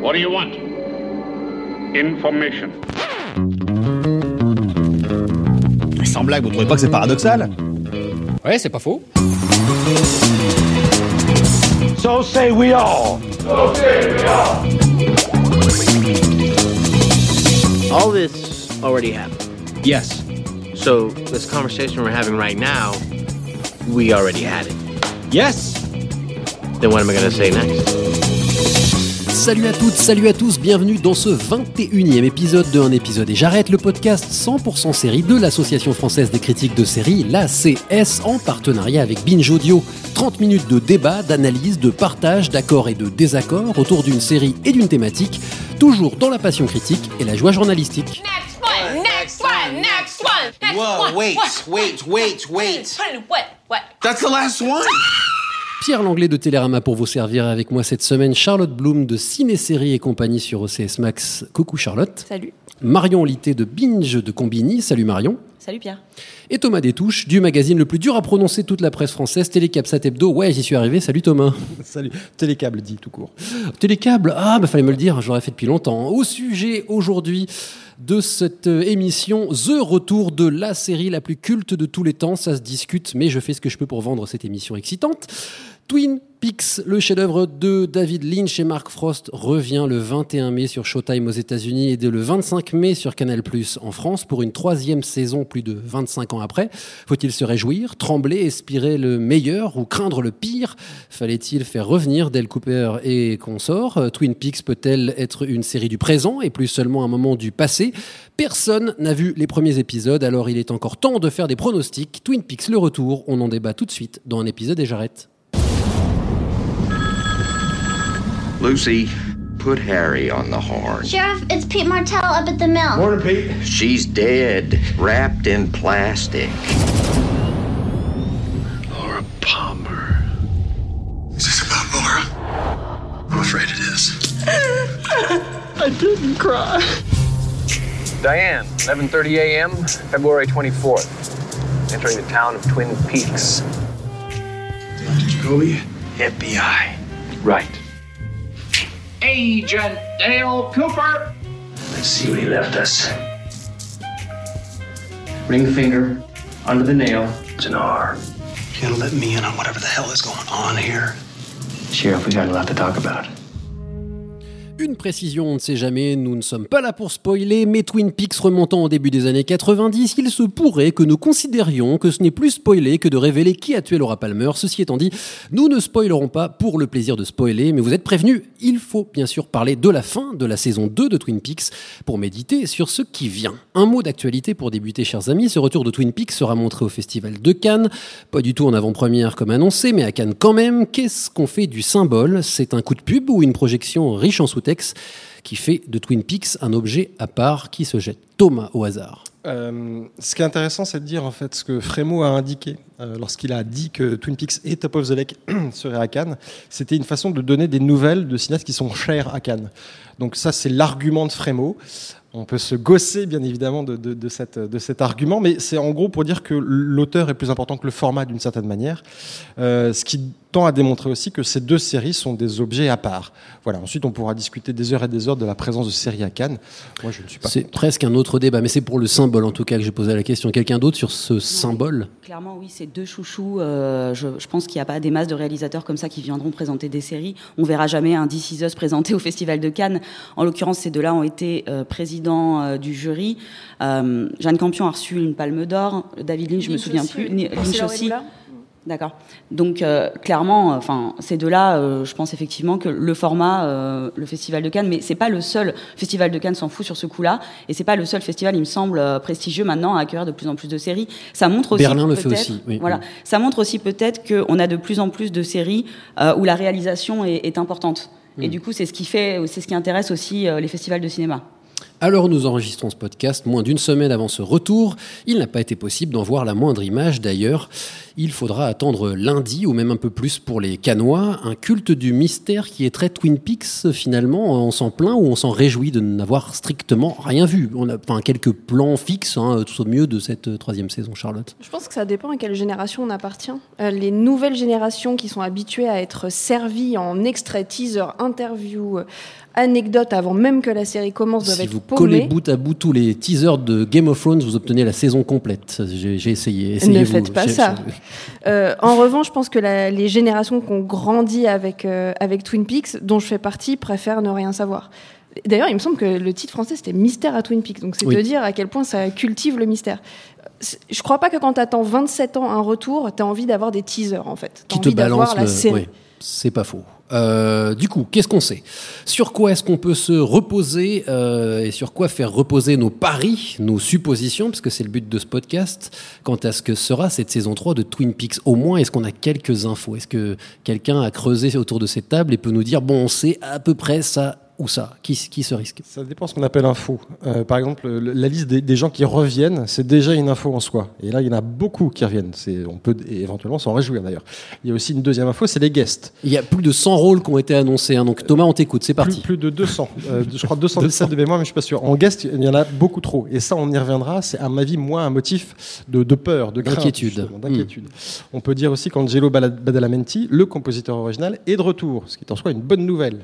What do you want? Information. Mais sans blague, vous trouvez pas que c'est paradoxal Ouais, c'est pas faux. So say we all. So say we all. All this already happened. Yes. So this conversation we're having right now, we already had it. Yes Then what am I gonna say next? Salut à toutes, salut à tous, bienvenue dans ce 21e épisode de Un épisode et j'arrête le podcast 100% série de l'Association française des critiques de séries, l'ACS, en partenariat avec Binge Audio. 30 minutes de débat, d'analyse, de partage, d'accords et de désaccords autour d'une série et d'une thématique, toujours dans la passion critique et la joie journalistique. Next one, next one, next one, next Whoa, one. wait, what? wait, wait, wait. What? What? That's the last one? Pierre Langlais de Télérama pour vous servir avec moi cette semaine, Charlotte Bloom de Ciné-Série et compagnie sur OCS Max. Coucou Charlotte. Salut. Marion Litté de Binge de Combini. Salut Marion. Salut Pierre. Et Thomas Détouche du magazine le plus dur à prononcer toute la presse française, Télécapsat Hebdo. Ouais, j'y suis arrivé. Salut Thomas. Salut, télécable dit tout court. Télécable, ah bah fallait me le dire, j'aurais fait depuis longtemps. Au sujet aujourd'hui de cette euh, émission, The Retour de la série la plus culte de tous les temps, ça se discute, mais je fais ce que je peux pour vendre cette émission excitante. Twin Peaks, le chef-d'œuvre de David Lynch et Mark Frost, revient le 21 mai sur Showtime aux États-Unis et dès le 25 mai sur Canal+ en France pour une troisième saison plus de 25 ans après. Faut-il se réjouir, trembler, espérer le meilleur ou craindre le pire? Fallait-il faire revenir Del Cooper et consorts? Twin Peaks peut-elle être une série du présent et plus seulement un moment du passé? Personne n'a vu les premiers épisodes, alors il est encore temps de faire des pronostics. Twin Peaks le retour, on en débat tout de suite dans un épisode et j'arrête. Lucy, put Harry on the horn. Sheriff, it's Pete Martell up at the mill. Morning, Pete. She's dead, wrapped in plastic. Laura Palmer. Is this about Laura? I'm afraid it is. I didn't cry. Diane, 11:30 a.m., February 24th. Entering the town of Twin Peaks. Jacoby? FBI. Right. Agent Dale Cooper. Let's see what he left us. Ring finger under the nail. It's an R. You gotta let me in on whatever the hell is going on here. Sheriff, we got a lot to talk about. Une précision, on ne sait jamais, nous ne sommes pas là pour spoiler, mais Twin Peaks remontant au début des années 90, il se pourrait que nous considérions que ce n'est plus spoiler que de révéler qui a tué Laura Palmer. Ceci étant dit, nous ne spoilerons pas pour le plaisir de spoiler, mais vous êtes prévenus, il faut bien sûr parler de la fin de la saison 2 de Twin Peaks pour méditer sur ce qui vient. Un mot d'actualité pour débuter, chers amis, ce retour de Twin Peaks sera montré au Festival de Cannes, pas du tout en avant-première comme annoncé, mais à Cannes quand même. Qu'est-ce qu'on fait du symbole? C'est un coup de pub ou une projection riche en qui fait de Twin Peaks un objet à part qui se jette Thomas au hasard. Euh, ce qui est intéressant, c'est de dire en fait ce que Frémo a indiqué euh, lorsqu'il a dit que Twin Peaks et Top of the Lake seraient à Cannes. C'était une façon de donner des nouvelles de cinéastes qui sont chers à Cannes. Donc ça, c'est l'argument de Frémo. On peut se gosser bien évidemment de, de- de cette, de cet argument, mais c'est en gros pour dire que l'auteur est plus important que le format d'une certaine manière. Euh, ce qui tend à démontrer aussi que ces deux séries sont des objets à part. Voilà. Ensuite, on pourra discuter des heures et des heures de la présence de séries à Cannes. Moi, je ne suis pas. C'est presque un autre débat, mais c'est pour le symbole en tout cas que j'ai posé la question. Quelqu'un d'autre sur ce symbole? Clairement, oui, c'est deux chouchous. Euh, je, je pense qu'il n'y a pas des masses de réalisateurs comme ça qui viendront présenter des séries. On verra jamais un This Is Us présenté au Festival de Cannes. En l'occurrence, ces deux-là ont été euh, présidents euh, du jury. Euh, Jeanne Campion a reçu une palme d'or. David Lynch, je me Lynch souviens aussi, plus. Lynch aussi. D'accord. Donc euh, clairement, enfin ces deux-là, euh, je pense effectivement que le format, euh, le festival de Cannes, mais c'est pas le seul festival de Cannes s'en fout sur ce coup-là, et c'est pas le seul festival, il me semble euh, prestigieux maintenant à accueillir de plus en plus de séries. Ça montre aussi Berlin le fait peut-être- aussi, oui. Voilà, ça montre aussi peut-être qu'on a de plus en plus de séries euh, où la réalisation est, est importante. Et Mm. du coup, c'est ce qui fait, c'est ce qui intéresse aussi euh, les festivals de cinéma. Alors nous enregistrons ce podcast, moins d'une semaine avant ce retour, il n'a pas été possible d'en voir la moindre image. D'ailleurs, il faudra attendre lundi ou même un peu plus pour les Canois, un culte du mystère qui est très Twin Peaks finalement. On s'en plaint ou on s'en réjouit de n'avoir strictement rien vu. On a enfin, quelques plans fixes, hein, tout au mieux de cette troisième saison, Charlotte. Je pense que ça dépend à quelle génération on appartient. Euh, les nouvelles générations qui sont habituées à être servies en extrait, teaser, interview, euh, anecdote avant même que la série commence doivent Si être vous paumées. collez bout à bout tous les teasers de Game of Thrones, vous obtenez la saison complète. J'ai essayé. Ne Essayez-vous. faites pas ça. Euh, en revanche, je pense que la- les générations qui ont grandi avec, euh, avec Twin Peaks, dont je fais partie, préfèrent ne rien savoir. D'ailleurs, il me semble que le titre français c'était Mystère à Twin Peaks, donc c'est Oui. de dire à quel point ça cultive le mystère. Je crois pas que quand t'attends 27 ans un retour, t'as envie d'avoir des teasers en fait. T'as qui te envie d'avoir balance la le. série. C'est pas faux. Euh, du coup, qu'est-ce qu'on sait? Sur quoi est-ce qu'on peut se reposer euh, et sur quoi faire reposer nos paris, nos suppositions, parce que c'est le but de ce podcast, quant à ce que sera cette saison 3 de Twin Peaks Au moins, est-ce qu'on a quelques infos? Est-ce que quelqu'un a creusé autour de cette table et peut nous dire, bon, on sait à peu près ça ou ça Qui, qui se risque Ça dépend ce qu'on appelle info. Euh, par exemple, le- la liste des, des gens qui reviennent, c'est déjà une info en soi. Et là, il y en a beaucoup qui reviennent. On peut éventuellement s'en réjouir d'ailleurs. Il y a aussi une deuxième info, c'est les guests. Il y a plus de 100 rôles qui ont été annoncés. hein, donc Thomas, on t'écoute, c'est Plus, parti. plus de 200. Euh, je crois 217 de mémoire, mais je suis pas sûr. En guest, il y en a beaucoup trop. Et ça, on y reviendra. C'est à ma vie moins un motif de, de peur, de crainte, D'inquiétude. justement, d'inquiétude. On peut dire aussi qu'Angelo Badalamenti, le compositeur original, est de retour, ce qui est en soi une bonne nouvelle.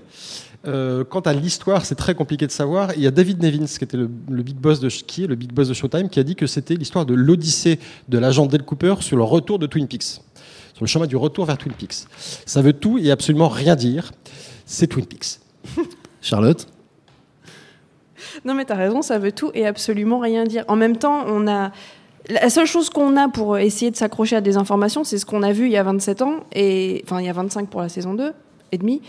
Euh, quant à l'histoire, c'est très compliqué de savoir. Il y a David Nevins, qui était le, le big boss de qui est le big boss de Showtime, qui a dit que c'était l'histoire de l'odyssée de l'agent Del Cooper sur le retour de Twin Peaks, sur le chemin du retour vers Twin Peaks. Ça veut tout et absolument rien dire. C'est Twin Peaks. Charlotte? Non, mais t'as raison, ça veut tout et absolument rien dire. En même temps, on a. La seule chose qu'on a pour essayer de s'accrocher à des informations, c'est ce qu'on a vu il y a 27 ans, et enfin il y a 25 pour la saison 2 et demi,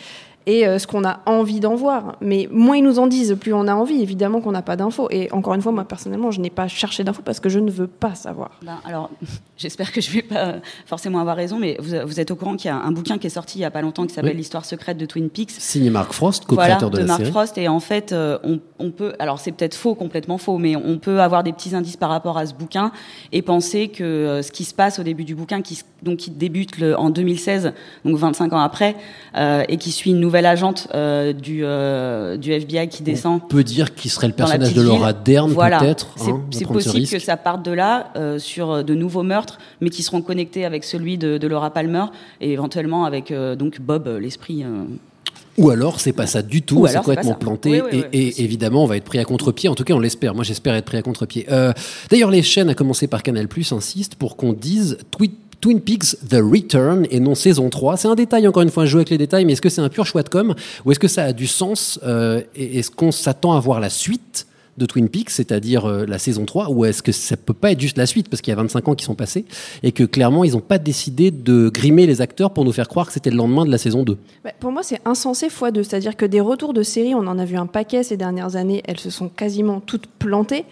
et euh, ce qu'on a envie d'en voir. Mais moins ils nous en disent, plus on a envie. Évidemment qu'on n'a pas d'infos. Et encore une fois, moi personnellement, je n'ai pas cherché d'infos parce que je ne veux pas savoir. Ben, alors, j'espère que je vais pas forcément avoir raison, mais vous, vous êtes au courant qu'il y a un bouquin qui est sorti il y a pas longtemps qui s'appelle Oui. L'histoire secrète de Twin Peaks. Signé Mark Frost, Voilà, co-créateur de, la Mark série. Frost. Et en fait, euh, on, on peut, alors c'est peut-être faux, complètement faux, mais on peut avoir des petits indices par rapport à ce bouquin et penser que euh, ce qui se passe au début du bouquin, qui, donc qui débute le- en 2016, donc 25 ans après, euh, et qui suit une nouvelle agente euh, du, euh, du FBI qui descend. On peut dire qu'il serait le personnage de Laura. Dern, Voilà. peut-être. C'est hein, c'est ce possible que ça parte de là euh, sur de nouveaux meurtres, mais qui seront connectés avec celui de, de Laura Palmer et éventuellement avec donc Bob, l'esprit. Ou alors, c'est pas ça du tout, Ou c'est complètement planté. Oui, oui, et, oui, et évidemment, on va être pris à contre-pied. En tout cas, on l'espère. Moi, j'espère être pris à contre-pied. Euh, D'ailleurs, les chaînes, à commencer par Canal, insistent pour qu'on dise Twi- Twin Peaks The Return et non saison 3. C'est un détail, encore une fois, je joue avec les détails, mais est-ce que c'est un pur choix de com ou est-ce que ça a du sens euh, Est-ce qu'on s'attend à voir la suite de Twin Peaks, c'est-à-dire euh, la saison 3, ou est-ce que ça peut pas être juste la suite parce qu'il y a 25 ans qui sont passés et que clairement ils n'ont pas décidé de grimer les acteurs pour nous faire croire que c'était le lendemain de la saison 2 Bah, pour moi, c'est insensé fois deux. C'est-à-dire que des retours de séries, on en a vu un paquet ces dernières années, elles se sont quasiment toutes plantées.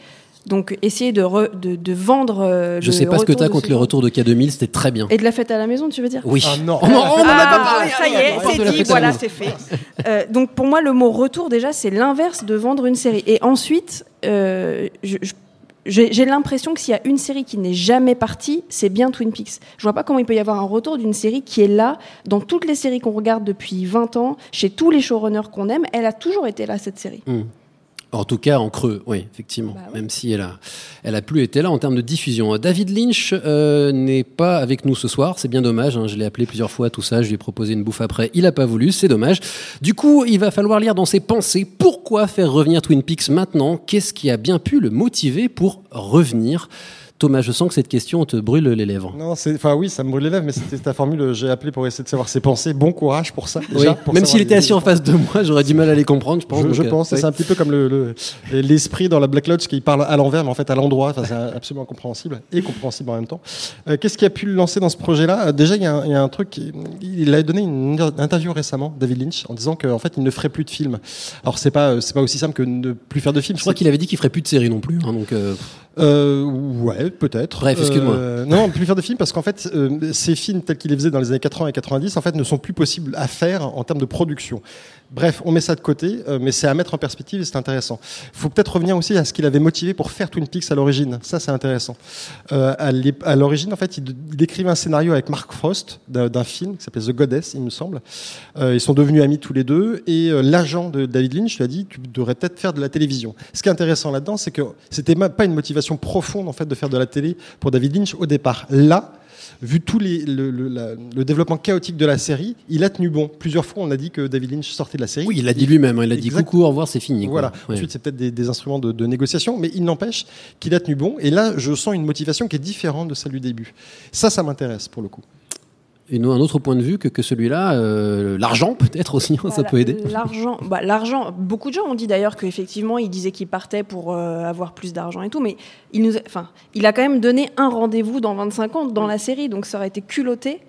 Donc, essayer de, re- de, de vendre. euh, Je le sais pas ce que retour tu as de contre genre. retours de K2000, c'était très bien. Et de la fête à la maison, tu veux dire? Oui. Ah non. Non, on en a pas Ah, parlé. Ça y est, la c'est dit, voilà, c'est fait. Euh, donc pour moi, le mot retour, déjà, c'est l'inverse de vendre une série. Et ensuite, euh, je- je- j'ai j'ai l'impression que s'il y a une série qui n'est jamais partie, c'est bien Twin Peaks. Je vois pas comment il peut y avoir un retour d'une série qui est là, dans toutes les séries qu'on regarde depuis 20 ans, chez tous les showrunners qu'on aime, elle a toujours été là, cette série. Hmm. En tout cas, en creux, oui, effectivement. Même si elle a, elle a plus été là en termes de diffusion. David Lynch euh, n'est pas avec nous ce soir. C'est bien dommage. hein. Je l'ai appelé plusieurs fois, tout ça. Je lui ai proposé une bouffe après. Il a pas voulu. C'est dommage. Du coup, il va falloir lire dans ses pensées pourquoi faire revenir Twin Peaks maintenant? Qu'est-ce qui a bien pu le motiver pour revenir? Thomas, je sens que cette question te brûle les lèvres. Non, enfin oui, ça me brûle les lèvres, mais c'était ta formule. euh, J'ai appelé pour essayer de savoir ses pensées. Bon courage pour ça. Oui, pour même s'il était assis en face de moi, j'aurais du mal à les comprendre, je pense. Je, euh, pense, oui. c'est un petit peu comme le- le- l'esprit dans la Black Lodge qui parle à l'envers, mais en fait à l'endroit. Enfin, c'est absolument incompréhensible et compréhensible en même temps. Euh, Qu'est-ce qui a pu le lancer dans ce projet-là? Déjà, il y, a un- il y a un truc. Il a donné une interview récemment, David Lynch, en disant qu'en fait, il ne ferait plus de films. Alors, c'est pas, c'est pas aussi simple que ne plus faire de films. Je crois qu'il avait dit qu'il ferait plus de séries non plus. hein, donc, euh, Euh, ouais, peut-être. Bref, excuse-moi. Euh, non, on peut plus faire de films parce qu'en fait, euh, ces films tels qu'ils les faisaient dans les années 80 et 90, en fait, ne sont plus possibles à faire en termes de production. Bref, on met ça de côté, euh, mais c'est à mettre en perspective et c'est intéressant. Il faut peut-être revenir aussi à ce qui l'avait motivé pour faire Twin Peaks à l'origine. Ça, c'est intéressant. Euh, à l'origine, en fait, il, il écrivait un scénario avec Mark Frost d'un film qui s'appelait The Goddess, il me semble. Euh, ils sont devenus amis tous les deux et l'agent de David Lynch lui a dit tu devrais peut-être faire de la télévision. Ce qui est intéressant là-dedans, c'est que c'était pas une motivation profonde en fait de faire de la télé pour David Lynch au départ. Là, vu tout les, le, le- la- le développement chaotique de la série, il a tenu bon. Plusieurs fois, on a dit que David Lynch sortait de la série. Oui, il l'a dit lui-même. hein, Il a dit Exact. coucou, au revoir, c'est fini. quoi. Voilà. Ouais. Ensuite, c'est peut-être des, des instruments de, de négociation, mais il n'empêche qu'il a tenu bon. Et là, je sens une motivation qui est différente de celle du début. Ça, ça m'intéresse pour le coup. Et nous, un autre point de vue que, que celui-là, euh, l'argent peut-être aussi, ça Voilà, peut aider. L'argent, bah, l'argent. Beaucoup de gens ont dit d'ailleurs qu'effectivement, il disait qu'il partait pour euh, avoir plus d'argent et tout, mais il nous, a, enfin, il a quand même donné un rendez-vous dans 25 ans dans la série, donc ça aurait été culotté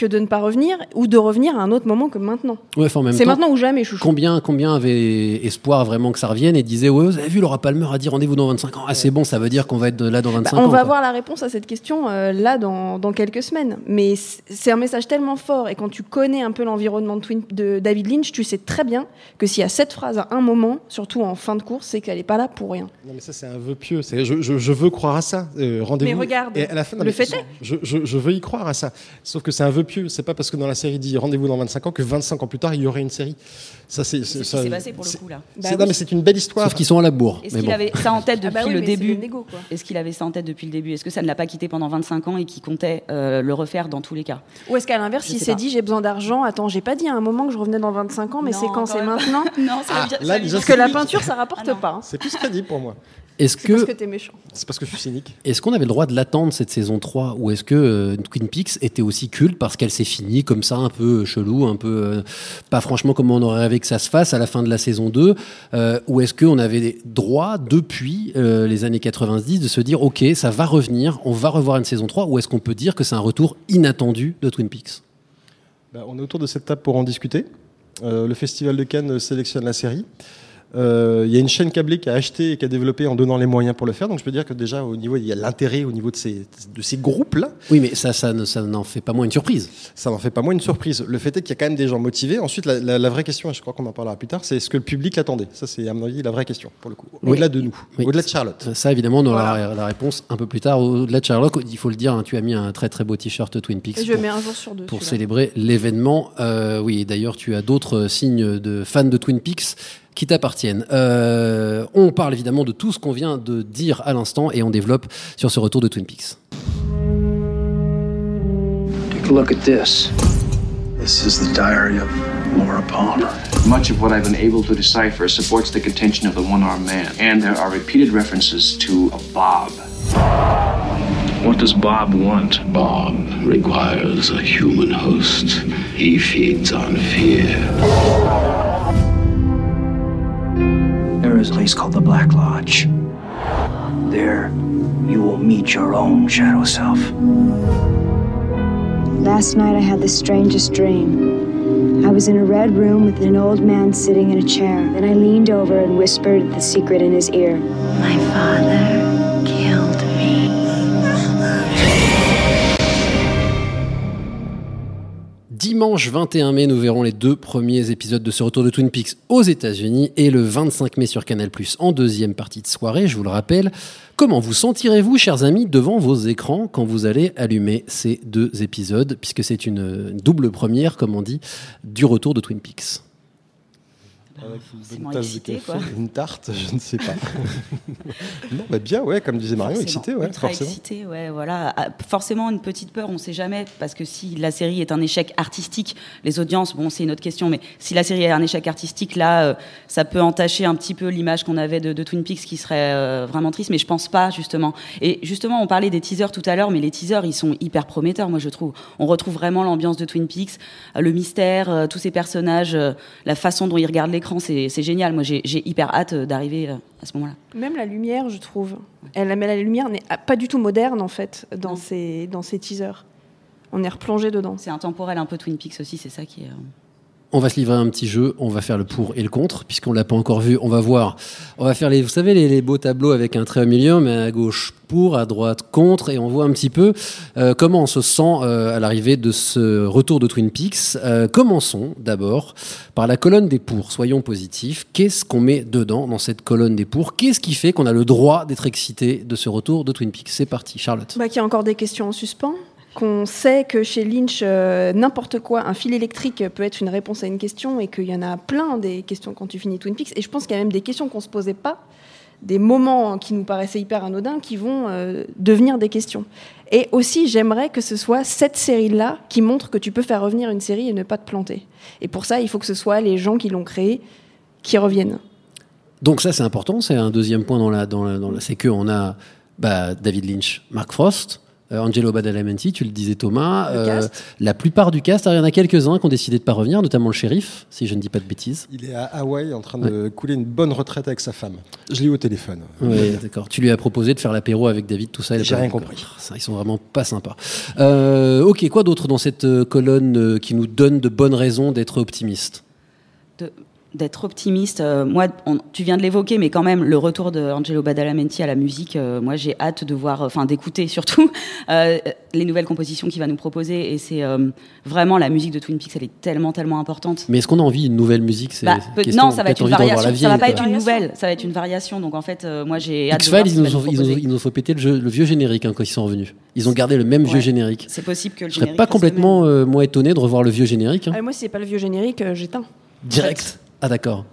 que de ne pas revenir ou de revenir à un autre moment que maintenant. Ouais, C'est maintenant ou jamais, chouchou. Combien, combien avaient espoir vraiment que ça revienne et disaient ouais, vous avez vu Laura Palmer a dit rendez-vous dans 25 ans ah c'est bon ça veut dire qu'on va être là dans 25 Bah, ans on va avoir la réponse à cette question euh, là dans, dans quelques semaines. Mais c'est un message tellement fort et quand tu connais un peu l'environnement de, David Lynch, tu sais très bien que s'il y a cette phrase à un moment, surtout en fin de course, c'est qu'elle n'est pas là pour rien. Non, mais ça, c'est un vœu pieux. Je, je- je veux croire à ça. Euh, Rendez-vous. Mais regarde, Et à la fin, non, le mais fait est. Je, je- je veux y croire à ça. Sauf que c'est un vœu pieux. C'est pas parce que dans la série dit rendez-vous dans 25 ans que 25 ans plus tard, il y aurait une série. Ça, c'est. C'est ce ça- qui s'est passé pour le coup là. c'est- non, mais c'est une belle histoire. sauf qu'ils sont à la bourre Est-ce qu'il bon. avait ça en tête Ah depuis bah oui, le début. Est-ce qu'il avait ça en tête depuis le début Est-ce que ça ne l'a pas quitté pendant 25 ans et qu'il comptait euh, le refaire dans tous les cas Ou est-ce qu'à l'inverse, il s'est dit j'ai besoin d'argent Attends, j'ai pas dit à un moment que je revenais dans 25 ans, mais c'est quand C'est maintenant Non, Parce que la peinture, ça rapporte Ah pas. hein. C'est plus crédible pour moi. Est-ce C'est parce que que t'es méchant. C'est parce que je suis cynique. est-ce qu'on avait le droit de l'attendre cette saison 3 ou est-ce que euh, Twin Peaks était aussi culte parce qu'elle s'est finie comme ça un peu chelou un peu euh, pas franchement comme on aurait rêvé que ça se fasse à la fin de la saison 2 euh, ou est-ce qu'on avait droit depuis euh, les années 90 de se dire ok ça va revenir on va revoir une saison 3 ou est-ce qu'on peut dire que c'est un retour inattendu de Twin Peaks? Bah, on est autour de cette table pour en discuter. Euh, le Festival de Cannes sélectionne la série. Euh, Il y a une chaîne câblée qui a acheté et qui a développé en donnant les moyens pour le faire. Donc je peux dire que déjà au niveau il y a l'intérêt au niveau de ces de ces groupes là. oui mais ça ça ne- ça n'en fait pas moins une surprise Ça n'en fait pas moins une surprise. Le fait est qu'il y a quand même des gens motivés. Ensuite, la, la- la vraie question, et je crois qu'on en parlera plus tard, c'est est-ce que le public l'attendait Ça, c'est à mon avis la vraie question, pour le coup. Oui. Au-delà de nous, Oui. au-delà de Charlotte. Ça, évidemment, on aura la, la réponse un peu plus tard. Au-delà de Sherlock, il faut le dire, hein, tu as mis un très très beau t-shirt Twin Peaks Et je pour, mets un jour sur deux. pour célébrer l'événement. Euh, oui, d'ailleurs, tu as d'autres signes de fans de Twin Peaks qui t'appartiennent. Euh, on parle évidemment de tout ce qu'on vient de dire à l'instant et on développe sur ce retour de Twin Peaks. Take a look at this. This is the diary of Laura Palmer. Much of what I've been able to decipher supports the contention of the one armed man, and there are repeated references to a Bob. What does Bob want? Bob requires a human host. He feeds on fear. There is a place called the Black Lodge. There, you will meet your own shadow self. Last night I had the strangest dream. I was in a red room with an old man sitting in a chair. Then I leaned over and whispered the secret in his ear. My father Dimanche 21 mai, nous verrons les deux premiers épisodes de ce retour de Twin Peaks aux États-Unis et le 25 mai sur Canal+ en deuxième partie de soirée. Je vous le rappelle. Comment vous sentirez-vous, chers amis, devant vos écrans quand vous allez allumer ces deux épisodes, puisque c'est une double première, comme on dit, du retour de Twin Peaks? Avec une bonne moins tasse excité, de café, quoi. une tarte, je ne sais pas. non, bah bien, ouais, comme disait Marion, excité, ouais, ultra forcément. excité, ouais, voilà. Ah, Forcément une petite peur, on ne sait jamais, parce que si la série est un échec artistique, les audiences, bon, c'est une autre question, mais si la série est un échec artistique, là, euh, ça peut entacher un petit peu l'image qu'on avait de, de Twin Peaks, qui serait euh, vraiment triste, mais je pense pas, justement. Et justement, on parlait des teasers tout à l'heure, mais les teasers, ils sont hyper prometteurs, moi, je trouve. On retrouve vraiment l'ambiance de Twin Peaks, euh, le mystère, euh, tous ces personnages, euh, la façon dont ils regardent l'écran, c'est c'est génial. Moi, j'ai hyper hâte euh, d'arriver euh, à ce moment-là. Même la lumière, je trouve. Elle, mais la lumière n'est pas du tout moderne, en fait, dans, ces, dans ces teasers. On est replongé dedans. C'est intemporel un peu Twin Peaks aussi, c'est ça qui est. on va se livrer un petit jeu, on va faire le pour et le contre, puisqu'on l'a pas encore vu. On va voir, on va faire les, vous savez, les, les beaux tableaux avec un trait au milieu, mais à gauche pour, à droite contre, et on voit un petit peu euh, comment on se sent euh, à l'arrivée de ce retour de Twin Peaks. Euh, commençons d'abord par la colonne des pour. Soyons positifs. Qu'est-ce qu'on met dedans dans cette colonne des pour? Qu'est-ce qui fait qu'on a le droit d'être excité de ce retour de Twin Peaks? C'est parti, Charlotte. Bah, qu'il y a encore des questions en suspens. Qu'on sait que chez Lynch, euh, n'importe quoi, un fil électrique peut être une réponse à une question et qu'il y en a plein des questions quand tu finis Twin Peaks. Et je pense qu'il y a même des questions qu'on se posait pas, des moments qui nous paraissaient hyper anodins qui vont euh, devenir des questions. Et aussi, j'aimerais que ce soit cette série-là qui montre que tu peux faire revenir une série et ne pas te planter. Et pour ça, il faut que ce soit les gens qui l'ont créée qui reviennent. Donc ça, c'est important. C'est un deuxième point dans la, c'est que on a bah, David Lynch, Mark Frost. Euh, Angelo Badalamenti, tu le disais Thomas, Le Euh, cast. la plupart du cast, alors, il y en a quelques-uns qui ont décidé de pas revenir, notamment le shérif, si je ne dis pas de bêtises. Il est à Hawaï en train de couler une bonne retraite avec sa femme. Je l'ai eu au téléphone. Oui, d'accord. Tu lui as proposé de faire l'apéro avec David, tout ça. J'ai rien compris. Ça, ils sont vraiment pas sympas. Euh, ok, quoi d'autre dans cette colonne qui nous donne de bonnes raisons d'être optimiste? D'être optimiste. Euh, moi, on- tu viens de l'évoquer, mais quand même, le retour de Angelo Badalamenti à la musique, euh, moi, j'ai hâte de voir, enfin, d'écouter surtout euh, les nouvelles compositions qu'il va nous proposer. Et c'est euh, vraiment la musique de Twin Peaks, elle est tellement, tellement importante. Mais est-ce qu'on a envie d'une nouvelle musique? C'est Bah, question, non, ça va être une variation. la ça va pas vieille, être une nouvelle, ça va être une variation. Donc en fait, euh, moi, j'ai hâte X-Files, ils ils, nous ont- proposer. ils nous ont fait péter le, jeu- le vieux générique hein, quand ils sont revenus. Ils ont gardé le même vieux Ouais. générique. C'est possible que le Je serais générique pas complètement euh, moins étonné de revoir le vieux générique. hein. Ah, moi, si c'est pas le vieux générique, euh, j'éteins. Direct. Ah d'accord.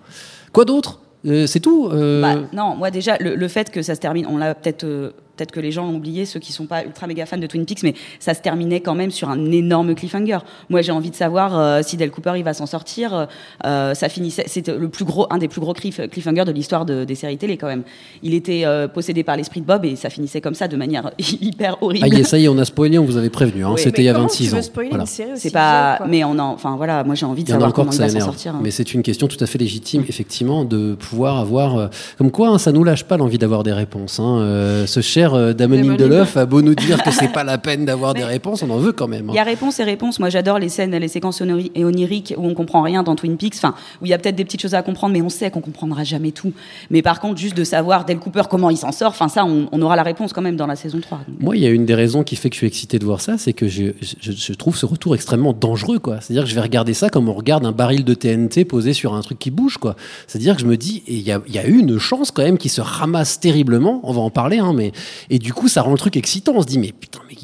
Quoi d'autre? Euh, C'est tout? Euh, Bah, non, moi déjà, le, fait que ça se termine, on l'a peut-être, euh, peut-être que les gens ont oublié, ceux qui sont pas ultra méga fans de Twin Peaks, mais ça se terminait quand même sur un énorme cliffhanger. Moi, j'ai envie de savoir euh, si Del Cooper il va s'en sortir. Euh, ça finissait, c'était le plus gros, un des plus gros cliff- cliffhangers de l'histoire de- des séries télé quand même. Il était euh, possédé par l'esprit de Bob et ça finissait comme ça de manière hyper horrible. Ah y est, ça y est, on a spoilé, on vous avait prévenu. hein, Oui, C'était il y a comment 26 tu veux ans. Voilà. une série aussi C'est pas, mais on en, enfin voilà, moi j'ai envie de savoir encore comment il ça va s'en sortir. hein. Mais c'est une question tout à fait légitime, effectivement, de pouvoir avoir. euh, comme quoi, hein, ça nous lâche pas l'envie d'avoir des réponses. hein. Euh, ce cher euh, Damonine Damonine. Deloff a beau nous dire que c'est pas la peine d'avoir des réponses, on en veut quand même. hein. Il y a réponse et réponse. Moi, j'adore les scènes, les séquences oniriques où on comprend rien dans Twin Peaks. Enfin, où il y a peut-être des petites choses à comprendre, mais on sait qu'on comprendra jamais tout. Mais par contre, juste de savoir Del Cooper comment il s'en sort, enfin ça, on, on aura la réponse quand même dans la saison 3. Donc, Moi, il y a une des raisons qui fait que je suis excité de voir ça, c'est que je, je- je trouve ce retour extrêmement dangereux, quoi. C'est-à-dire que je vais regarder ça comme on regarde un baril de TNT posé sur un truc qui bouge, quoi. C'est-à-dire que je me dis, il y a, il y a eu une chance quand même qui se ramasse terriblement, on va en parler, hein, mais, et du coup, ça rend le truc excitant. On se dit, mais putain, mais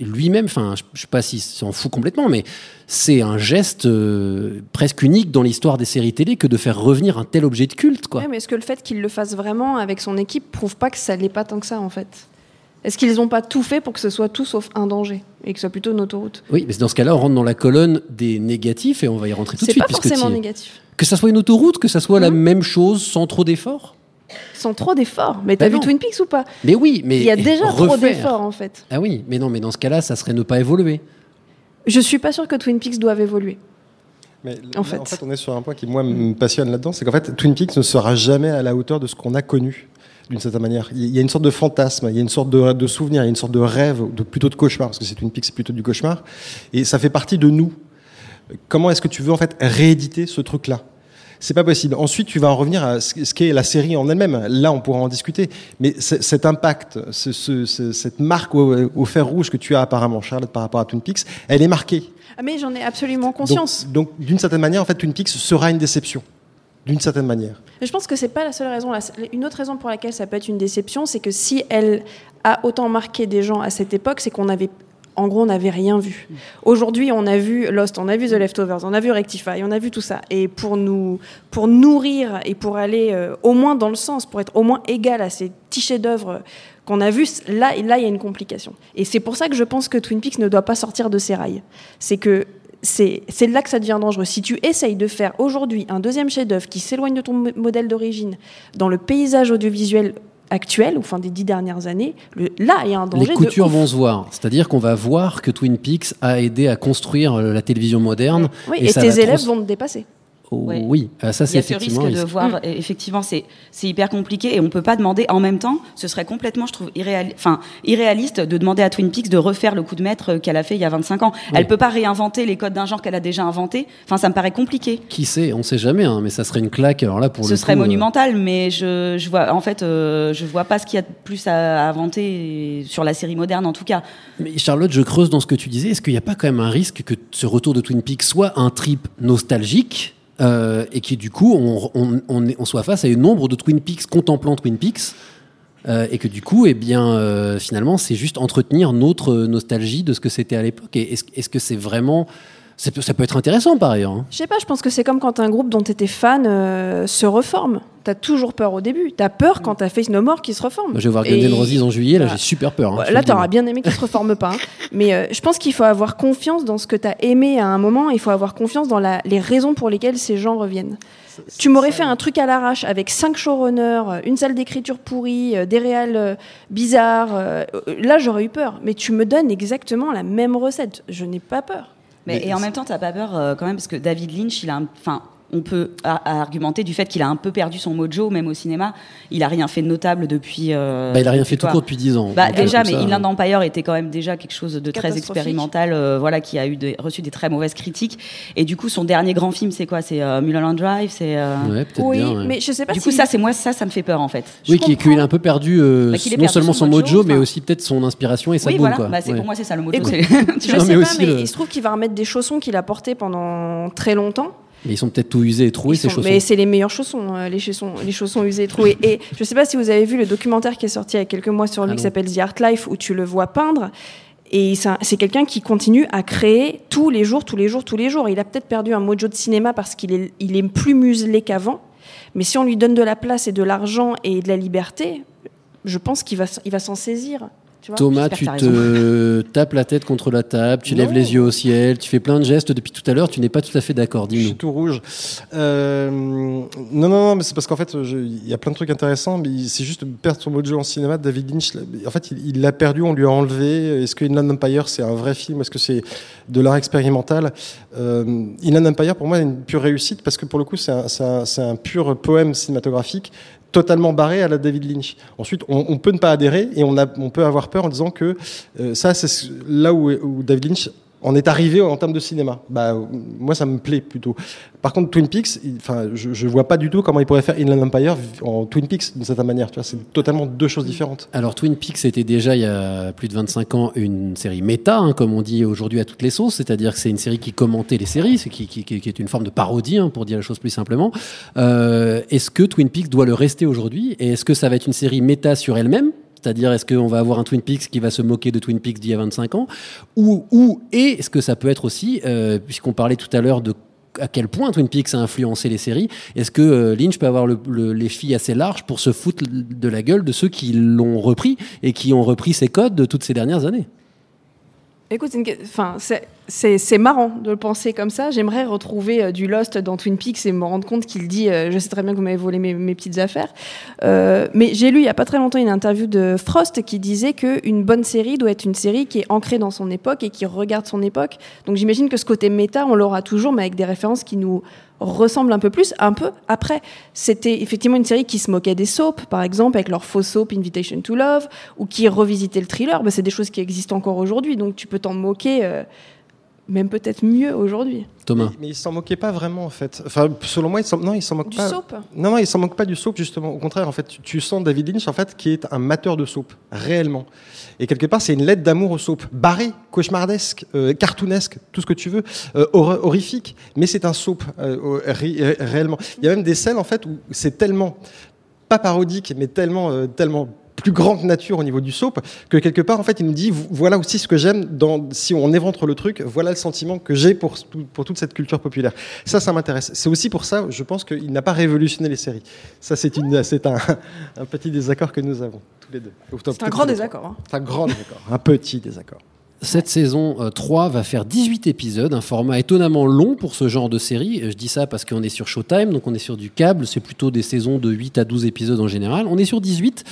lui-même, enfin, je, je sais pas s'il s'en fout complètement, mais c'est un geste euh, presque unique dans l'histoire des séries télé que de faire revenir un tel objet de culte, quoi. Ouais, mais est-ce que le fait qu'il le fasse vraiment avec son équipe prouve pas que ça l'est pas tant que ça en fait? Est-ce qu'ils n'ont pas tout fait pour que ce soit tout sauf un danger et que ce soit plutôt une autoroute? Oui, mais dans ce cas-là, on rentre dans la colonne des négatifs et on va y rentrer tout de C'est suite. pas puisque forcément négatif. Que ça soit une autoroute, que ça soit la même chose sans trop d'efforts? Sans trop d'efforts. Mais t'as Bah vu non. Twin Peaks ou pas? Mais oui, mais. Il y a déjà trop d'efforts en fait. Ah oui, mais non, mais dans ce cas-là, ça serait ne pas évoluer. Je suis pas sûre que Twin Peaks doive évoluer. Mais En là, fait. en fait, on est sur un point qui, moi, me passionne là-dedans, c'est qu'en fait, Twin Peaks ne sera jamais à la hauteur de ce qu'on a connu, d'une certaine manière. Il y a une sorte de fantasme, il y a une sorte de, de souvenir, il y a une sorte de rêve, de, plutôt de cauchemar, parce que c'est Twin Peaks, c'est plutôt du cauchemar, et ça fait partie de nous. Comment est-ce que tu veux, en fait, rééditer ce truc-là? C'est pas possible. Ensuite, tu vas en revenir à ce qu'est la série en elle-même. Là, on pourra en discuter. Mais cet impact, ce- ce- ce- cette marque au, au fer rouge que tu as apparemment, Charlotte, par rapport à Twin Peaks, elle est marquée. Ah, mais j'en ai absolument conscience. Donc, donc, d'une certaine manière, en fait, Twin Peaks sera une déception. D'une certaine manière. Mais je pense que c'est pas la seule raison. Une autre raison pour laquelle ça peut être une déception, c'est que si elle a autant marqué des gens à cette époque, c'est qu'on avait, en gros, on n'avait rien vu. Aujourd'hui, on a vu Lost, on a vu The Leftovers, on a vu Rectify, on a vu tout ça. Et pour nous, pour nourrir et pour aller euh, au moins dans le sens, pour être au moins égal à ces petits chefs-d'œuvre qu'on a vus, là, là, il y a une complication. Et c'est pour ça que je pense que Twin Peaks ne doit pas sortir de ses rails. C'est que c'est là que ça devient dangereux. Si tu essayes de faire aujourd'hui un deuxième chef-d'œuvre qui s'éloigne de ton mo- modèle d'origine dans le paysage audiovisuel actuel, ou enfin des dix dernières années, le- là il y a un danger. Les coutures de vont se voir. C'est-à-dire qu'on va voir que Twin Peaks a aidé à construire euh, la télévision moderne. Oui, et, ça tes élèves vont te dépasser. Oh, Ouais. Oui, Ah, ça Il y c'est a ce effectivement. risque de voir, et effectivement, c'est c'est hyper compliqué et on peut pas demander en même temps. Ce serait complètement, je trouve, irréal, enfin irréaliste de demander à Twin Peaks de refaire le coup de maître qu'elle a fait il y a 25 ans. Oui. Elle peut pas réinventer les codes d'un genre qu'elle a déjà inventé. Enfin, ça me paraît compliqué. Qui sait, on sait jamais, hein, mais ça serait une claque. Alors là, pour Ce le serait coup, euh, monumental, mais je, je vois, en fait, euh, je vois pas ce qu'il y a de plus à, à inventer sur la série moderne, en tout cas. Mais Charlotte, je creuse dans ce que tu disais. Est-ce qu'il n'y a pas quand même un risque que ce retour de Twin Peaks soit un trip nostalgique euh, et que du coup, on, on- on on soit face à une ombre de Twin Peaks contemplant Twin Peaks euh, et que du coup, eh bien, euh, finalement, c'est juste entretenir notre nostalgie de ce que c'était à l'époque. Et est-ce est-ce que c'est vraiment... Ça peut, ça peut être intéressant par ailleurs. hein. Je sais pas, je pense que c'est comme quand un groupe dont tu étais fan euh, se reforme. T'as toujours peur au début. T'as peur quand t'as Face No More qui se reforme. Je vais voir Guns N' Roses en juillet, là, j'ai super peur. hein, te Là, dis. t'auras bien aimé qu'il se reforme pas. hein. Mais euh, je pense qu'il faut avoir confiance dans ce que t'as aimé à un moment. Il faut avoir confiance dans la- les raisons pour lesquelles ces gens reviennent. Tu m'aurais fait un truc à l'arrache avec cinq showrunners, euh, une salle d'écriture pourrie, euh, des réals bizarres. là, j'aurais eu peur. Mais tu me donnes exactement la même recette. Je n'ai pas peur. Mais, et en même temps, t'as pas peur euh, quand même parce que David Lynch, il a, un- enfin, on peut a- a argumenter du fait qu'il a un peu perdu son mojo, même au cinéma. Il a rien fait de notable depuis. euh, Bah, il a rien fait tout quoi. court depuis 10 ans. Bah, Donc, déjà, mais ça, Inland Empire était quand même déjà quelque chose de très expérimental, euh, voilà, qui a eu des- reçu des très mauvaises critiques. Et du coup, son dernier grand film, c'est quoi? C'est euh, Mulholland Drive. C'est. euh, Ouais, peut-être Oui, bien, ouais. mais je sais pas Du si. coup, ça, c'est moi, ça, ça me fait peur en fait. Oui, qu'il qu'il a un peu perdu euh, Bah, non perdu seulement son mojo, mais aussi peut-être son inspiration et sa Oui, boule. voilà. quoi. C'est Ouais. pour moi, c'est ça le mojo. Écoute, c'est- je Non, sais mais pas, il se trouve qu'il va remettre des chaussons qu'il a portés pendant très longtemps. Mais ils sont peut-être tout usés et troués, Ils ces sont- chaussons. Mais c'est les meilleurs chaussons, euh, les chaussons, les chaussons usés et troués. Et je sais pas si vous avez vu le documentaire qui est sorti il y a quelques mois sur lui Ah qui s'appelle The Art Life où tu le vois peindre. Et c'est un- c'est quelqu'un qui continue à créer tous les jours, tous les jours, tous les jours. Il a peut-être perdu un mojo de cinéma parce qu'il est, il est plus muselé qu'avant. Mais si on lui donne de la place et de l'argent et de la liberté, je pense qu'il va, s- il va s'en saisir. Tu vois Thomas, tu te tapes la tête contre la table, tu Non. lèves les yeux au ciel, tu fais plein de gestes depuis tout à l'heure, tu n'es pas tout à fait d'accord, Je suis dis-nous. tout rouge. Euh, non, non, non, mais c'est parce qu'en fait, il y a plein de trucs intéressants, mais c'est juste perdre son mojo en cinéma. David Lynch, en fait, il l'a perdu, on lui a enlevé. Est-ce que Inland Empire, c'est un vrai film? Est-ce que c'est de l'art expérimental? Euh, Inland Empire, pour moi, est une pure réussite parce que pour le coup, c'est un, c'est un- c'est un pur poème cinématographique totalement barré à la David Lynch. Ensuite, on, peut ne pas adhérer et on, peut avoir peur en disant que euh, ça, c'est ce- là où David Lynch en est arrivé en termes de cinéma. Bah, moi, ça me plaît plutôt. Par contre, Twin Peaks, enfin, je, je vois pas du tout comment il pourrait faire Inland Empire en Twin Peaks d'une certaine manière. Tu vois, c'est totalement deux choses différentes. Alors Twin Peaks était déjà il y a plus de 25 ans une série méta, hein, comme on dit aujourd'hui à toutes les sauces, c'est-à-dire que c'est une série qui commentait les séries, qui- qui est une forme de parodie, hein, pour dire la chose plus simplement. Euh, est-ce que Twin Peaks doit le rester aujourd'hui? Et est-ce que ça va être une série méta sur elle-même? C'est-à-dire, est-ce qu'on va avoir un Twin Peaks qui va se moquer de Twin Peaks d'il y a 25 ans Ou, ou et est-ce que ça peut être aussi, euh, puisqu'on parlait tout à l'heure de à quel point Twin Peaks a influencé les séries, est-ce que euh, Lynch peut avoir le- le- les filles assez larges pour se foutre de la gueule de ceux qui l'ont repris et qui ont repris ses codes de toutes ces dernières années? Écoute, enfin, c'est- marrant de le penser comme ça. J'aimerais retrouver euh, du Lost dans Twin Peaks et me rendre compte qu'il dit euh, Je sais très bien que vous m'avez volé mes, mes petites affaires. Euh, mais j'ai lu il y a pas très longtemps une interview de Frost qui disait qu'une bonne série doit être une série qui est ancrée dans son époque et qui regarde son époque. Donc j'imagine que ce côté méta, on l'aura toujours, mais avec des références qui nous ressemblent un peu plus. Un peu après, c'était effectivement une série qui se moquait des soaps, par exemple, avec leur faux soap Invitation to Love, ou qui revisitait le thriller. Bah, c'est des choses qui existent encore aujourd'hui, donc tu peux t'en moquer. euh, même peut-être mieux aujourd'hui. Thomas. Mais, mais il s'en moquait pas vraiment en fait. Enfin, selon moi, il s'en, non, il s'en moque Du pas. soap Non, non, il s'en moque pas du soap justement. Au contraire, en fait, tu, tu sens David Lynch en fait qui est un mateur de soap réellement. Et quelque part, c'est une lettre d'amour au soap, barré, cauchemardesque, euh, cartoonesque, tout ce que tu veux, euh, hor- horrifique. Mais c'est un soap euh, euh, ré- ré- réellement. Il y a même des scènes en fait où c'est tellement pas parodique, mais tellement, euh, tellement plus grande nature au niveau du soap que quelque part en fait il nous dit voilà aussi ce que j'aime dans si on éventre le truc voilà le sentiment que j'ai pour pour toute cette culture populaire. Ça ça m'intéresse. C'est aussi pour ça je pense qu'il n'a pas révolutionné les séries. Ça c'est une c'est un, un petit désaccord que nous avons tous les deux. C'est un grand désaccord. hein. c'est un grand désaccord un petit désaccord Cette saison euh, 3 va faire 18 épisodes, un format étonnamment long pour ce genre de série. Euh, Je dis ça parce qu'on est sur Showtime, donc on est sur du câble, c'est plutôt des saisons de 8 à 12 épisodes en général. On est sur 18.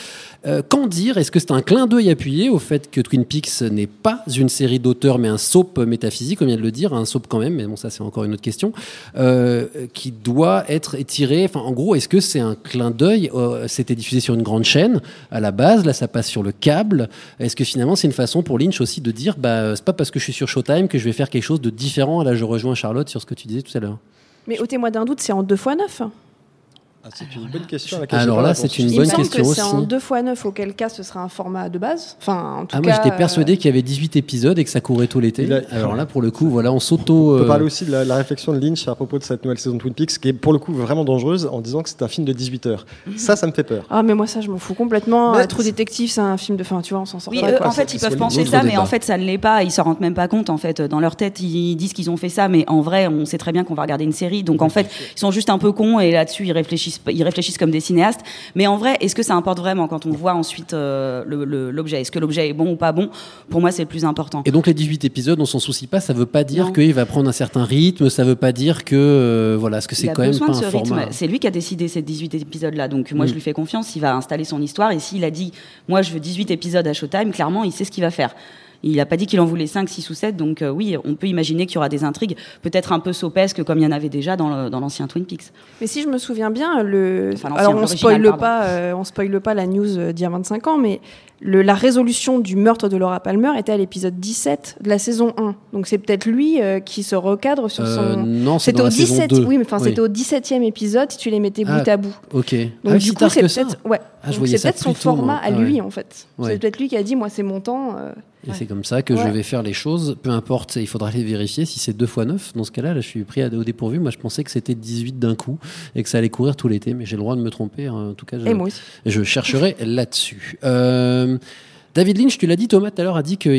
Euh, Qu'en dire? Est-ce que c'est un clin d'œil appuyé au fait que Twin Peaks n'est pas une série d'auteurs, mais un soap métaphysique, comme vient de le dire, un soap quand même, mais bon, ça c'est encore une autre question, euh, qui doit être étiré? Enfin, en gros, est-ce que c'est un clin d'œil? Euh, C'était diffusé sur une grande chaîne à la base, là ça passe sur le câble. Est-ce que finalement c'est une façon pour Lynch aussi de dire, bah, c'est pas parce que je suis sur Showtime que je vais faire quelque chose de différent Là, je rejoins Charlotte sur ce que tu disais tout à l'heure. Mais ôtez-moi d'un doute, c'est en 2 fois 9 Ah, c'est une bonne question. à laquelle Alors là, c'est une Il bonne me question que c'est en aussi. 2 fois 9, auquel cas ce sera un format de base. Enfin, en tout Ah, cas, moi j'étais euh, persuadé qu'il y avait 18 épisodes et que ça courait tout l'été. A- Alors là, pour le coup, voilà, on s'auto. On peut euh, parler aussi de la, la réflexion de Lynch à propos de cette nouvelle saison de Twin Peaks, qui est pour le coup vraiment dangereuse, en disant que c'est un film de 18 heures. Ça, ça me fait peur. Ah, mais moi, ça, je m'en fous complètement. Mais Euh, Trou détective, c'est un film de fin, tu vois, on s'en sort Oui, pas. eux, quoi. en fait, ils peuvent penser ça, mais en fait, ça ne l'est pas. Ils s'en rendent même pas compte. En fait, dans leur tête, ils disent qu'ils ont fait ça, mais en vrai, on sait très bien qu'on va regarder une série. Donc, en fait, ils sont juste un peu cons et là-dessus, ils réfléchissent, ils réfléchissent comme des cinéastes. Mais en vrai, est-ce que ça importe vraiment quand on voit ensuite euh, l'objet? Est-ce que l'objet est bon ou pas bon? Pour moi, c'est le plus important. Et donc les 18 épisodes, on s'en soucie pas. Ça veut pas dire qu'il va prendre un certain rythme. Ça veut pas dire que euh, voilà, ce que c'est quand même pas de ce un rythme. format. C'est lui qui a décidé ces 18 épisodes-là. Donc moi, Mm. je lui fais confiance. Il va installer son histoire. Et s'il a dit, moi, je veux 18 épisodes à Showtime, clairement, il sait ce qu'il va faire. Il n'a pas dit qu'il en voulait 5, 6 ou 7. Donc euh, oui, on peut imaginer qu'il y aura des intrigues, peut-être un peu sopesques, comme il y en avait déjà dans l'ancien Twin Peaks. Mais si je me souviens bien, le... Enfin, alors on spoile pas, euh, on spoile pas la news d'il y a 25 ans, mais le, la résolution du meurtre de Laura Palmer était à l'épisode 17 de la saison 1. Donc c'est peut-être lui euh, qui se recadre sur Euh, son. non, c'est au la saison 17. 2. Oui, mais enfin Oui. c'était au 17e épisode si tu les mettais bout Ah, à bout. Ok. Donc ah, du si coup c'est peut-être ouais. Ah, peut-être son tôt, format moi. à Ah, lui ouais. en fait. Ouais. C'est peut-être lui qui a dit moi c'est mon temps. euh. Et c'est comme ça que je vais faire les choses, peu importe, il faudra les vérifier. Si c'est 2 fois 9, dans ce cas-là, là, je suis pris à- au dépourvu. Moi, je pensais que c'était 18 d'un coup et que ça allait courir tout l'été, mais j'ai le droit de me tromper. hein. En tout cas, je, Et moi aussi. je chercherai là-dessus. Euh, David Lynch, tu l'as dit, Thomas, tout à l'heure, a dit qu'il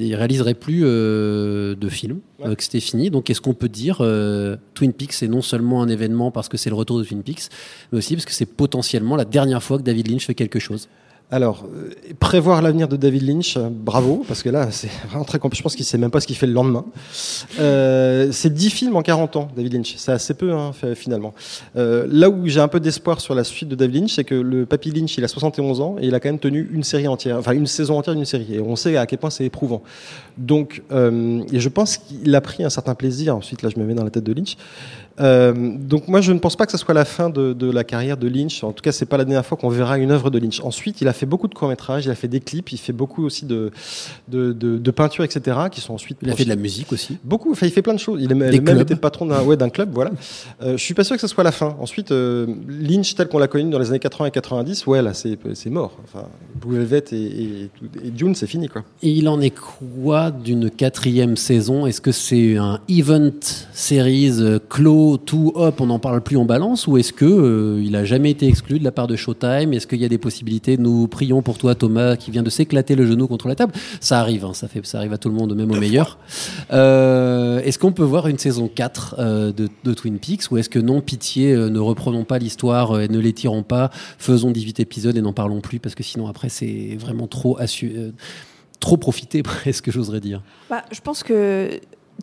il réaliserait plus euh, de films, euh, que c'était fini. Donc, est-ce qu'on peut dire euh, Twin Peaks, c'est non seulement un événement parce que c'est le retour de Twin Peaks, mais aussi parce que c'est potentiellement la dernière fois que David Lynch fait quelque chose Alors, euh, prévoir l'avenir de David Lynch, euh, bravo, parce que là, c'est vraiment très compliqué. Je pense qu'il sait même pas ce qu'il fait le lendemain. Euh, c'est 10 films en 40 ans, David Lynch. C'est assez peu, hein, finalement. Euh, là où j'ai un peu d'espoir sur la suite de David Lynch, c'est que le papy Lynch, il a 71 ans et il a quand même tenu une série entière, enfin une saison entière d'une série. Et on sait à quel point c'est éprouvant. Donc, euh, et je pense qu'il a pris un certain plaisir. Ensuite, là, je me mets dans la tête de Lynch. Euh, donc moi je ne pense pas que ce soit la fin de, de la carrière de Lynch. En tout cas, c'est pas la dernière fois qu'on verra une œuvre de Lynch. Ensuite, il a fait beaucoup de courts métrages, il a fait des clips, il fait beaucoup aussi de de, de, de peintures, etc. qui sont ensuite. Il a fait de la musique aussi. Beaucoup. Enfin, il fait plein de choses. Il, a même clubs. été le patron d'un ouais, d'un club, voilà. Euh, je suis pas sûr que ce soit la fin. Ensuite, euh, Lynch tel qu'on l'a connu dans les années 80 et 90, ouais là c'est mort. Enfin, Blue Velvet et, et, et Dune, c'est fini quoi. Et il en est quoi d'une quatrième saison? Est-ce que c'est un event series euh, tout hop, on n'en parle plus en balance Ou est-ce que euh, il a jamais été exclu de la part de Showtime? Est-ce qu'il y a des possibilités? Nous prions pour toi, Thomas, qui vient de s'éclater le genou contre la table. Ça arrive, hein, ça, fait, ça arrive à tout le monde, même au meilleur. Euh, est-ce qu'on peut voir une saison 4 euh, de, de Twin Peaks Ou est-ce que non, pitié, euh, ne reprenons pas l'histoire euh, et ne l'étirons pas Faisons 18 épisodes et n'en parlons plus, parce que sinon, après, c'est vraiment trop assu- euh, trop profiter presque, j'oserais dire. Bah, je pense que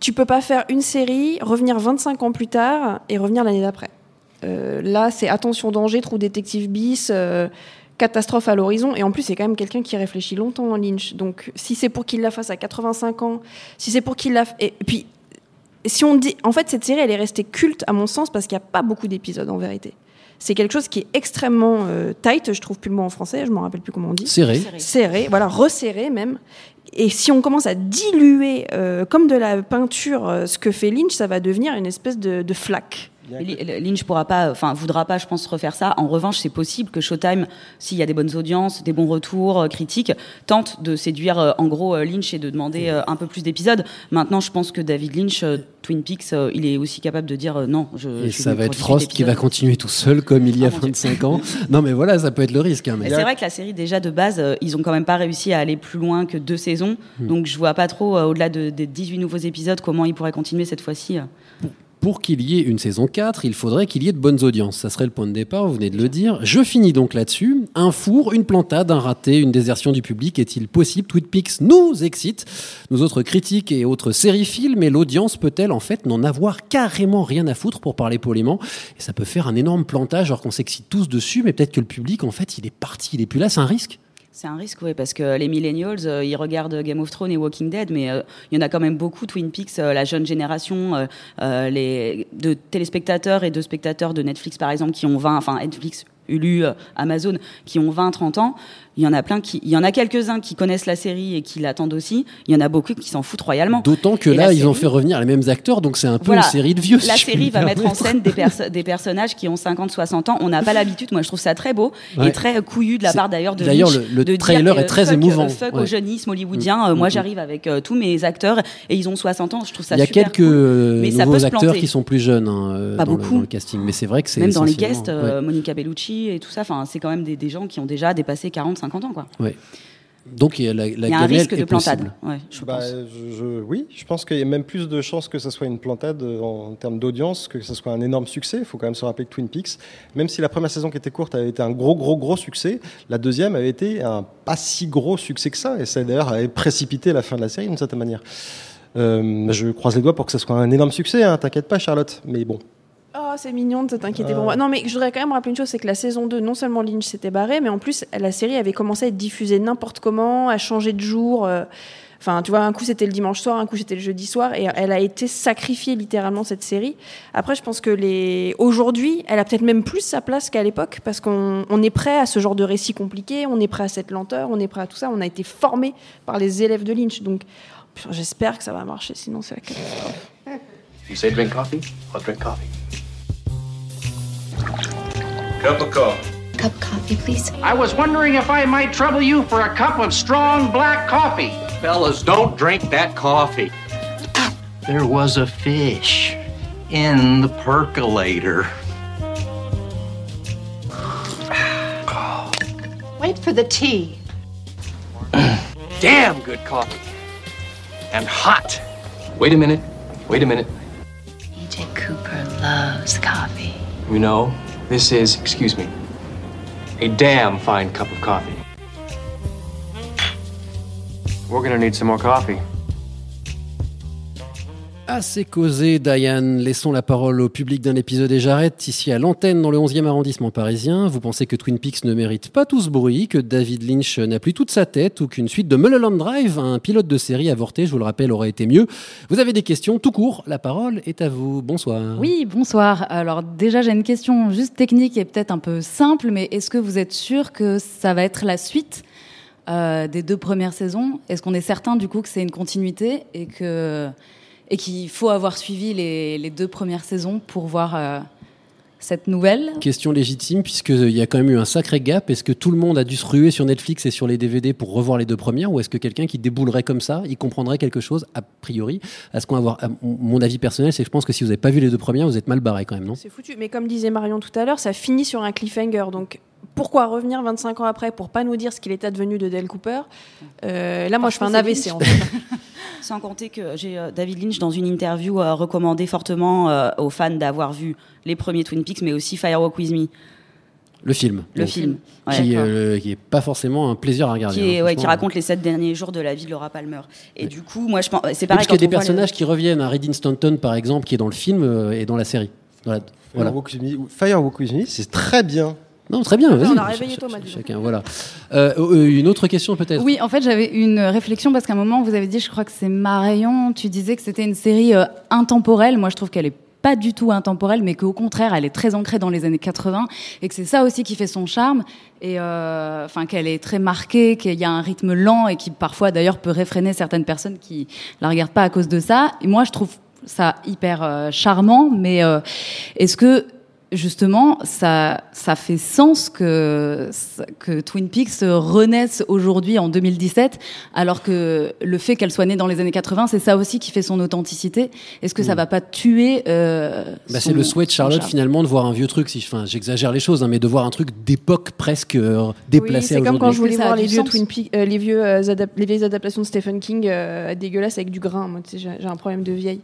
tu peux pas faire une série, revenir 25 ans plus tard et revenir l'année d'après. Euh, là, c'est attention danger, trou détective bis, euh, catastrophe à l'horizon. Et en plus, c'est quand même quelqu'un qui réfléchit longtemps en Lynch. Donc, si c'est pour qu'il la fasse à 85 ans, si c'est pour qu'il la. f- Et puis, si on dit. En fait, cette série, elle est restée culte, à mon sens, parce qu'il n'y a pas beaucoup d'épisodes en vérité. C'est quelque chose qui est extrêmement euh, tight, je trouve plus le mot en français, je me rappelle plus comment on dit. Serré. Serré, voilà, resserré même. Et si on commence à diluer, euh, comme de la peinture, euh, ce que fait Lynch, ça va devenir une espèce de, de flaque. Lynch pourra pas, enfin voudra pas, je pense, refaire ça. En revanche, c'est possible que Showtime, s'il y a des bonnes audiences, des bons retours euh, critiques, tente de séduire euh, en gros euh, Lynch et de demander un peu plus d'épisodes. Maintenant, je pense que David Lynch, Twin Peaks, il est aussi capable de dire non. Je, Et je ça va être 18 Frost qui va continuer tout seul comme il y a 25 ans. Non mais voilà, ça peut être le risque. hein, mais- C'est vrai que la série déjà de base, ils ont quand même pas réussi à aller plus loin que deux saisons. Hmm. Donc je vois pas trop, au-delà de, des 18 nouveaux épisodes, comment ils pourraient continuer cette fois-ci. Pour qu'il y ait une saison 4, il faudrait qu'il y ait de bonnes audiences. Ça serait le point de départ, vous venez de le dire. Je finis donc là-dessus. Un four, une plantade, un raté, une désertion du public, est-il possible Twin Peaks nous excite, nous autres critiques et autres séries-films, mais l'audience peut-elle en fait n'en avoir carrément rien à foutre pour parler poliment? Et ça peut faire un énorme plantage alors qu'on s'excite tous dessus, mais peut-être que le public en fait il est parti, il est plus là, c'est un risque? C'est un risque, oui, parce que les millennials, euh, ils regardent Game of Thrones et Walking Dead, mais euh, il y en a quand même beaucoup, Twin Peaks, euh, la jeune génération, euh, euh, les, de téléspectateurs et de spectateurs de Netflix, par exemple, qui ont 20, enfin Netflix, Hulu, euh, Amazon, qui ont 20, 30 ans. Il y en a plein qui, il y en a quelques-uns qui connaissent la série et qui l'attendent aussi. Il y en a beaucoup qui s'en foutent royalement. D'autant que Et là, ils ont fait revenir les mêmes acteurs, donc c'est un peu Voilà. une série de vieux. La si série me va mettre en scène des, perso- des personnages qui ont 50, 60 ans. On n'a pas l'habitude. Moi, je trouve ça très beau Ouais. et très couillu de la part d'ailleurs de d'ailleurs, le- le trailer que est très fuck, émouvant. Fuck Ouais. au jeunisme hollywoodien. Mm, Euh, moi, mm, j'arrive avec euh, tous mes acteurs et ils ont 60 ans. Je trouve ça Il y a super quelques cool. euh, Mais ça peut nouveaux acteurs qui sont plus jeunes hein, Pas dans, le, beaucoup. dans le casting, mais c'est vrai que c'est Même dans les guests. Monica Bellucci et tout ça, enfin, c'est quand même des, des gens qui ont déjà dépassé 40, 50 ans, quoi. Ouais. Donc il y a la, la Il y a un risque de plantade. possible. Ouais, je Bah, pense. je- je- oui, je pense qu'il y a même plus de chances que ce soit une plantade euh, en termes d'audience, que ce soit un énorme succès. Il faut quand même se rappeler que Twin Peaks, même si la première saison qui était courte avait été un gros, gros, gros succès, la deuxième avait été un pas si gros succès que ça. Et ça d'ailleurs avait précipité la fin de la série d'une certaine manière. Euh, je croise les doigts pour que ce soit un énorme succès, hein, t'inquiète pas Charlotte. Mais bon, Oh, c'est mignon de t'inquiéter Euh. pour moi. Non, mais je voudrais quand même rappeler une chose, c'est que la saison 2, non seulement Lynch s'était barré, mais en plus, la série avait commencé à être diffusée n'importe comment, à changer de jour. euh, Enfin, tu vois, un coup c'était le dimanche soir, un coup c'était le jeudi soir, et elle a été sacrifiée littéralement cette série. Après, je pense que les aujourd'hui, elle a peut-être même plus sa place qu'à l'époque, parce qu'on on est prêt à ce genre de récit compliqué, on est prêt à cette lenteur, on est prêt à tout ça. On a été formé par les élèves de Lynch, donc j'espère que ça va marcher. Sinon, c'est la catastrophe. You say drink coffee? I'll drink coffee. Cup of coffee. Cup of coffee, please. I was wondering if I might trouble you for a cup of strong black coffee. Fellas, don't drink that coffee. There was a fish in the percolator. Wait for the tea. Damn good coffee. And hot. Wait a minute. Wait a minute. EJ Cooper loves coffee. You know, this is, excuse me, a damn fine cup of coffee. We're gonna need some more coffee. Assez causé, Diane. Laissons la parole au public d'un épisode et j'arrête. Ici à l'antenne, dans le 11e arrondissement parisien, vous pensez que Twin Peaks ne mérite pas tout ce bruit, que David Lynch n'a plus toute sa tête ou qu'une suite de Mulholland Drive, un pilote de série avorté, je vous le rappelle, aurait été mieux. Vous avez des questions tout court. La parole est à vous. Bonsoir. Oui, bonsoir. Alors déjà, j'ai une question juste technique et peut-être un peu simple, mais est-ce que vous êtes sûr que ça va être la suite euh, des deux premières saisons? Est-ce qu'on est certain du coup que c'est une continuité et que et qu'il faut avoir suivi les, les deux premières saisons pour voir euh, cette nouvelle Question légitime, puisqu'il y a quand même eu un sacré gap. Est-ce que tout le monde a dû se ruer sur Netflix et sur les DVD pour revoir les deux premières Ou est-ce que quelqu'un qui déboulerait comme ça, il comprendrait quelque chose, a priori? À ce qu'on va voir à Mon avis personnel, c'est que je pense que si vous n'avez pas vu les deux premières, vous êtes mal barré quand même, non? C'est foutu. Mais comme disait Marion tout à l'heure, ça finit sur un cliffhanger. Donc pourquoi revenir 25 ans après pour pas nous dire ce qu'il est advenu de Dale Cooper? Euh, Là, moi, je fais un AVC en fait. Sans compter que j'ai euh, David Lynch dans une interview euh, recommandé fortement euh, aux fans d'avoir vu les premiers Twin Peaks, mais aussi Firewalk with Me, Le film. le donc, film, Qui, euh, qui est pas forcément un plaisir à regarder. qui, est- hein, ouais, qui franchement. raconte les sept derniers jours de la vie de Laura Palmer. Et du coup, moi, je pense, c'est Oui, pareil. parce qu'il y a des personnages qui reviennent. Un Reddin Stanton, par exemple, qui est dans le film euh, et dans la série. Voilà. Voilà. Firewalk with Me- Firewalk with Me, c'est très bien. Non, très bien. Vas-y. on a réveillé Thomas. Chacun, voilà. Euh, euh, une autre question peut-être? Oui, en fait, j'avais une réflexion parce qu'à un moment, vous avez dit, je crois que c'est Marion, tu disais que c'était une série euh, intemporelle. Moi, je trouve qu'elle est pas du tout intemporelle, mais qu'au contraire, elle est très ancrée dans les années 80 et que c'est ça aussi qui fait son charme. Et euh, enfin, qu'elle est très marquée, qu'il y a un rythme lent et qui parfois, d'ailleurs, peut réfréner certaines personnes qui la regardent pas à cause de ça. Et moi, je trouve ça hyper euh, charmant, mais euh, est-ce que justement, ça, ça fait sens que, que Twin Peaks renaisse aujourd'hui en 2017, alors que le fait qu'elle soit née dans les années 80, c'est ça aussi qui fait son authenticité. Est-ce que ça Mm. va pas tuer euh, Bah, c'est le souhait de Charlotte finalement de voir un vieux truc. Si, enfin, j'exagère les choses, hein, mais de voir un truc d'époque presque euh, déplacé Oui, c'est comme quand je voulais voir du les vieux. Twin Peaks- euh, les, vieux euh, les vieilles adaptations de Stephen King euh, dégueulasses avec du grain. Moi, j'ai un problème de vieille.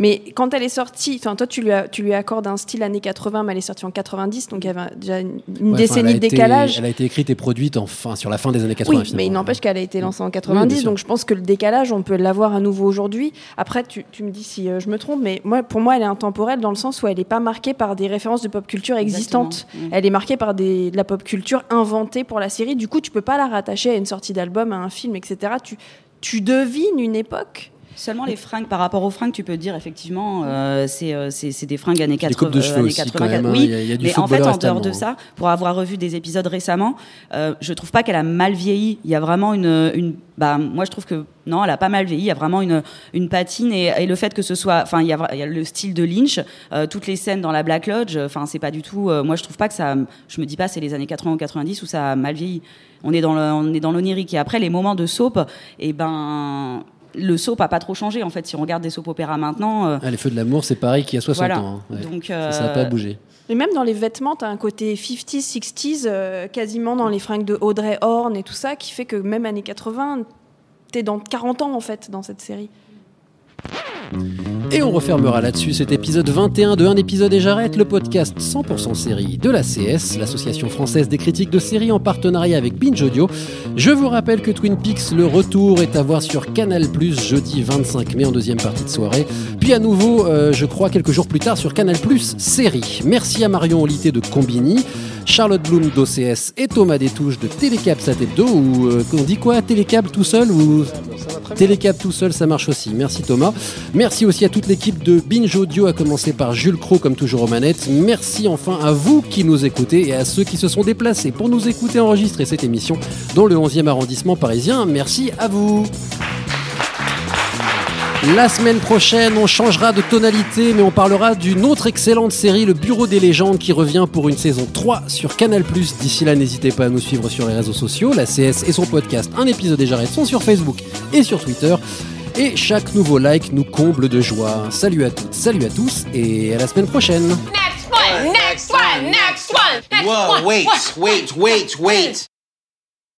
Mais quand elle est sortie, enfin toi tu lui, as- tu lui accordes un style années 80, mais elle est sortie en 90, donc il y avait déjà une, une Ouais, enfin, décennie de décalage. Elle a été écrite et produite enfin, sur la fin des années 80. Oui, mais il n'empêche qu'elle a été lancée en Oui, 90, bien sûr. donc je pense que le décalage, on peut l'avoir à nouveau aujourd'hui. Après, tu, tu me dis si euh, je me trompe, mais moi, pour moi, elle est intemporelle dans le sens où elle n'est pas marquée par des références de pop culture existantes. Mm. Elle est marquée par des, de la pop culture inventée pour la série. Du coup, tu peux pas la rattacher à une sortie d'album, à un film, etc. Tu, tu devines une époque. Seulement les fringues, par rapport aux fringues, tu peux dire effectivement, euh, c'est euh, des fringues années Puis les 80. coupes de cheveux années aussi, quand 80, même, hein. oui, Il y a- y a du mais en fait, en dehors de récemment, ça, pour avoir revu des épisodes récemment, euh, je trouve pas qu'elle a mal vieilli. Il y a vraiment une, une bah, moi je trouve que non, elle a pas mal vieilli. Il y a vraiment une, une patine et, et le fait que ce soit, enfin, il y a, il y a le style de Lynch, euh, toutes les scènes dans la Black Lodge. Enfin, c'est pas du tout. euh, moi, je trouve pas que ça. Je me dis pas c'est les années 80 ou 90 où ça a mal vieilli. On est dans le, on est dans l'onirique et après les moments de soap, et ben. Le soap a pas trop changé en fait. Si on regarde des soap opéras maintenant, euh, Ah, les feux de l'amour, c'est pareil qu'il y a 60 Voilà. ans. hein. Ouais. Donc, Ça, ça n'a euh, pas bougé. Et même dans les vêtements, tu as un côté 50s, 60s, euh, quasiment dans les fringues de Audrey Horn et tout ça, qui fait que même années 80, tu es dans 40 ans en fait dans cette série. Et on refermera là-dessus cet épisode 21 de Un épisode et j'arrête, le podcast 100% série de la CS, l'association française des critiques de séries en partenariat avec Binge Audio. Je vous rappelle que Twin Peaks, le retour est à voir sur Canal+, jeudi 25 mai en deuxième partie de soirée. Puis à nouveau, euh, je crois, quelques jours plus tard sur Canal+, série. Merci à Marion Olité de Combini, Charlotte Bloom d'OCS et Thomas Détouche de Télécab Satédo, ou euh, on dit quoi Télécab tout seul ou Télécab tout seul, ça marche aussi. Merci Thomas. Merci aussi à toute l'équipe de Binge Audio, à commencer par Jules Cro, comme toujours aux manettes. Merci enfin à vous qui nous écoutez et à ceux qui se sont déplacés pour nous écouter enregistrer cette émission dans le 11e arrondissement parisien. Merci à vous. La semaine prochaine, on changera de tonalité, mais on parlera d'une autre excellente série, Le Bureau des légendes, qui revient pour une saison 3 sur Canal+. D'ici là, n'hésitez pas à nous suivre sur les réseaux sociaux. La CS et son podcast Un épisode déjà sont sur Facebook et sur Twitter. Et chaque nouveau like nous comble de joie. Salut à toutes, salut à tous, et à la semaine prochaine. Next one, next one, next one, next Whoa, one. wait, wait, wait, wait.